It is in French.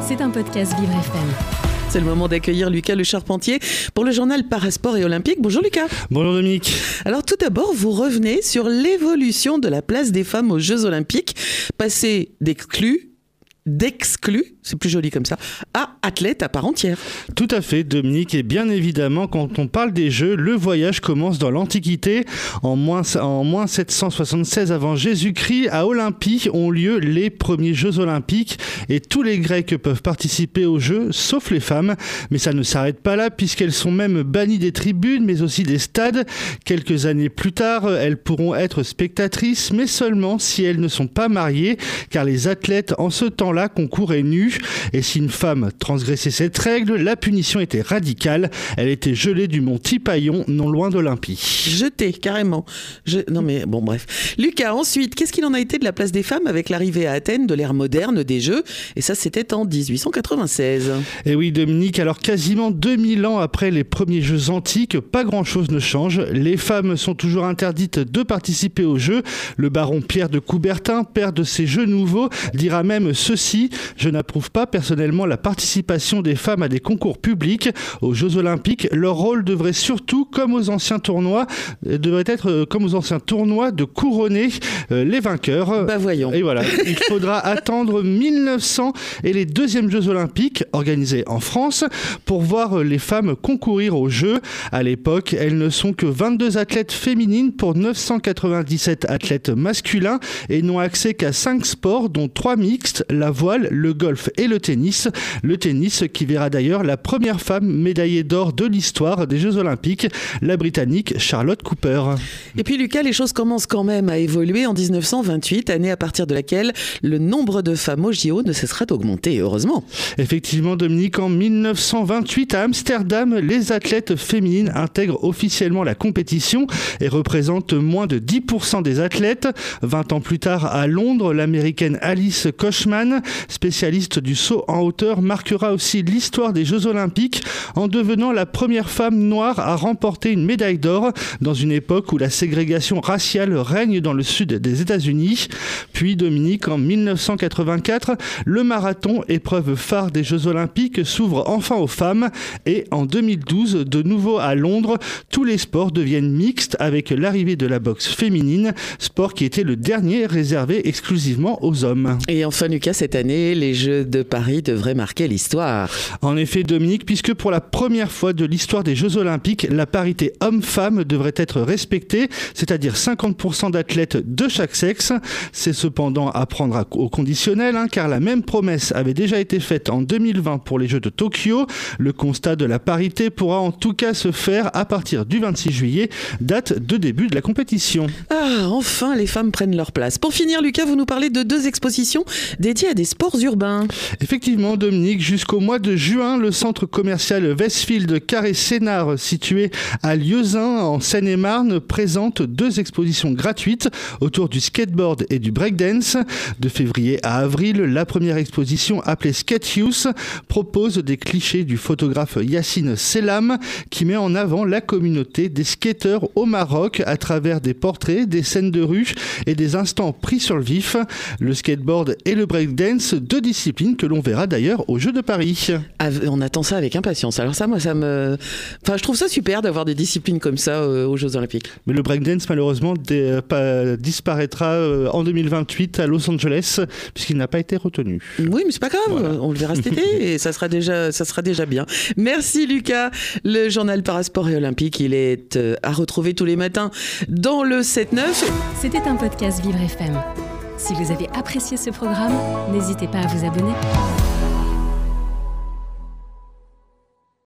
C'est un podcast Vivre FM. C'est le moment d'accueillir Lucas Le Charpentier pour le journal Parasport et Olympique. Bonjour Lucas. Bonjour Dominique. Alors tout d'abord, vous revenez sur l'évolution de la place des femmes aux Jeux Olympiques, passé d'exclus d'exclus, c'est plus joli comme ça, à athlète à part entière. Tout à fait, Dominique. Et bien évidemment, quand on parle des Jeux, le voyage commence dans l'Antiquité. En moins, en moins 776 avant Jésus-Christ, à Olympie ont lieu les premiers Jeux olympiques. Et tous les Grecs peuvent participer aux Jeux, sauf les femmes. Mais ça ne s'arrête pas là, puisqu'elles sont même bannies des tribunes, mais aussi des stades. Quelques années plus tard, elles pourront être spectatrices, mais seulement si elles ne sont pas mariées, car les athlètes en ce temps-là concours est Et si une femme transgressait cette règle, la punition était radicale. Elle était gelée du mont Tipaillon, non loin d'Olympie. Jetée, carrément. Non mais bon, bref. Lucas, ensuite, qu'est-ce qu'il en a été de la place des femmes avec l'arrivée à Athènes de l'ère moderne des Jeux? Et ça, c'était en 1896. Et oui, Dominique, alors quasiment 2000 ans après les premiers Jeux antiques, pas grand-chose ne change. Les femmes sont toujours interdites de participer aux Jeux. Le baron Pierre de Coubertin, père de ces Jeux nouveaux, dira même ceci je n'approuve pas personnellement la participation des femmes à des concours publics aux Jeux Olympiques. Leur rôle devrait surtout, comme aux anciens tournois, euh, devrait être euh, comme aux anciens tournois de couronner euh, les vainqueurs. Bah voyons. Et voilà, il faudra attendre 1900 et les deuxièmes Jeux Olympiques organisés en France pour voir les femmes concourir aux Jeux. À l'époque, elles ne sont que 22 athlètes féminines pour 997 athlètes masculins et n'ont accès qu'à 5 sports dont 3 mixtes, la voile, le golf et le tennis. Le tennis qui verra d'ailleurs la première femme médaillée d'or de l'histoire des Jeux Olympiques, la Britannique Charlotte Cooper. Et puis Lucas, les choses commencent quand même à évoluer en 1928, année à partir de laquelle le nombre de femmes au JO ne cessera d'augmenter, heureusement. Effectivement, Dominique, en 1928 à Amsterdam, les athlètes féminines intègrent officiellement la compétition et représentent moins de 10% des athlètes. 20 ans plus tard, à Londres, l'américaine Alice Kochman spécialiste du saut en hauteur, marquera aussi l'histoire des Jeux Olympiques en devenant la première femme noire à remporter une médaille d'or dans une époque où la ségrégation raciale règne dans le sud des États-Unis. Puis Dominique, en 1984, le marathon, épreuve phare des Jeux Olympiques, s'ouvre enfin aux femmes et en 2012, de nouveau à Londres, tous les sports deviennent mixtes avec l'arrivée de la boxe féminine, sport qui était le dernier réservé exclusivement aux hommes. Et enfin, Lucas, cette année, les Jeux de Paris devraient marquer l'histoire. En effet, Dominique, puisque pour la première fois de l'histoire des Jeux Olympiques, la parité homme-femme devrait être respectée, c'est-à-dire 50% d'athlètes de chaque sexe. C'est cependant à prendre au conditionnel, hein, car la même promesse avait déjà été faite en 2020 pour les Jeux de Tokyo. Le constat de la parité pourra en tout cas se faire à partir du 26 juillet, date de début de la compétition. Ah, enfin, les femmes prennent leur place. Pour finir, Lucas, vous nous parlez de deux expositions dédiées à des sports urbains. Effectivement, Dominique, jusqu'au mois de juin, le centre commercial Westfield Carré Sénard, situé à Lieusaint, en Seine-et-Marne, présente deux expositions gratuites autour du skateboard et du breakdance. De février à avril, la première exposition, appelée Skate propose des clichés du photographe Yassine Selam, qui met en avant la communauté des skateurs au Maroc à travers des portraits, des scènes de rue et des instants pris sur le vif. Le skateboard et le breakdance, deux disciplines que l'on verra d'ailleurs aux Jeux de Paris. Ah, on attend ça avec impatience. Alors ça, moi, je trouve ça super d'avoir des disciplines comme ça euh, aux Jeux Olympiques. Mais le breakdance, malheureusement, disparaîtra euh, en 2028 à Los Angeles, puisqu'il n'a pas été retenu. Oui, mais c'est pas grave. On le verra cet été et ça sera, déjà, ça sera déjà bien. Merci Lucas. Le journal Parasport et Olympique, il est euh, à retrouver tous les matins dans le 7-9. C'était un podcast Vivre FM. Si vous avez apprécié ce programme, n'hésitez pas à vous abonner.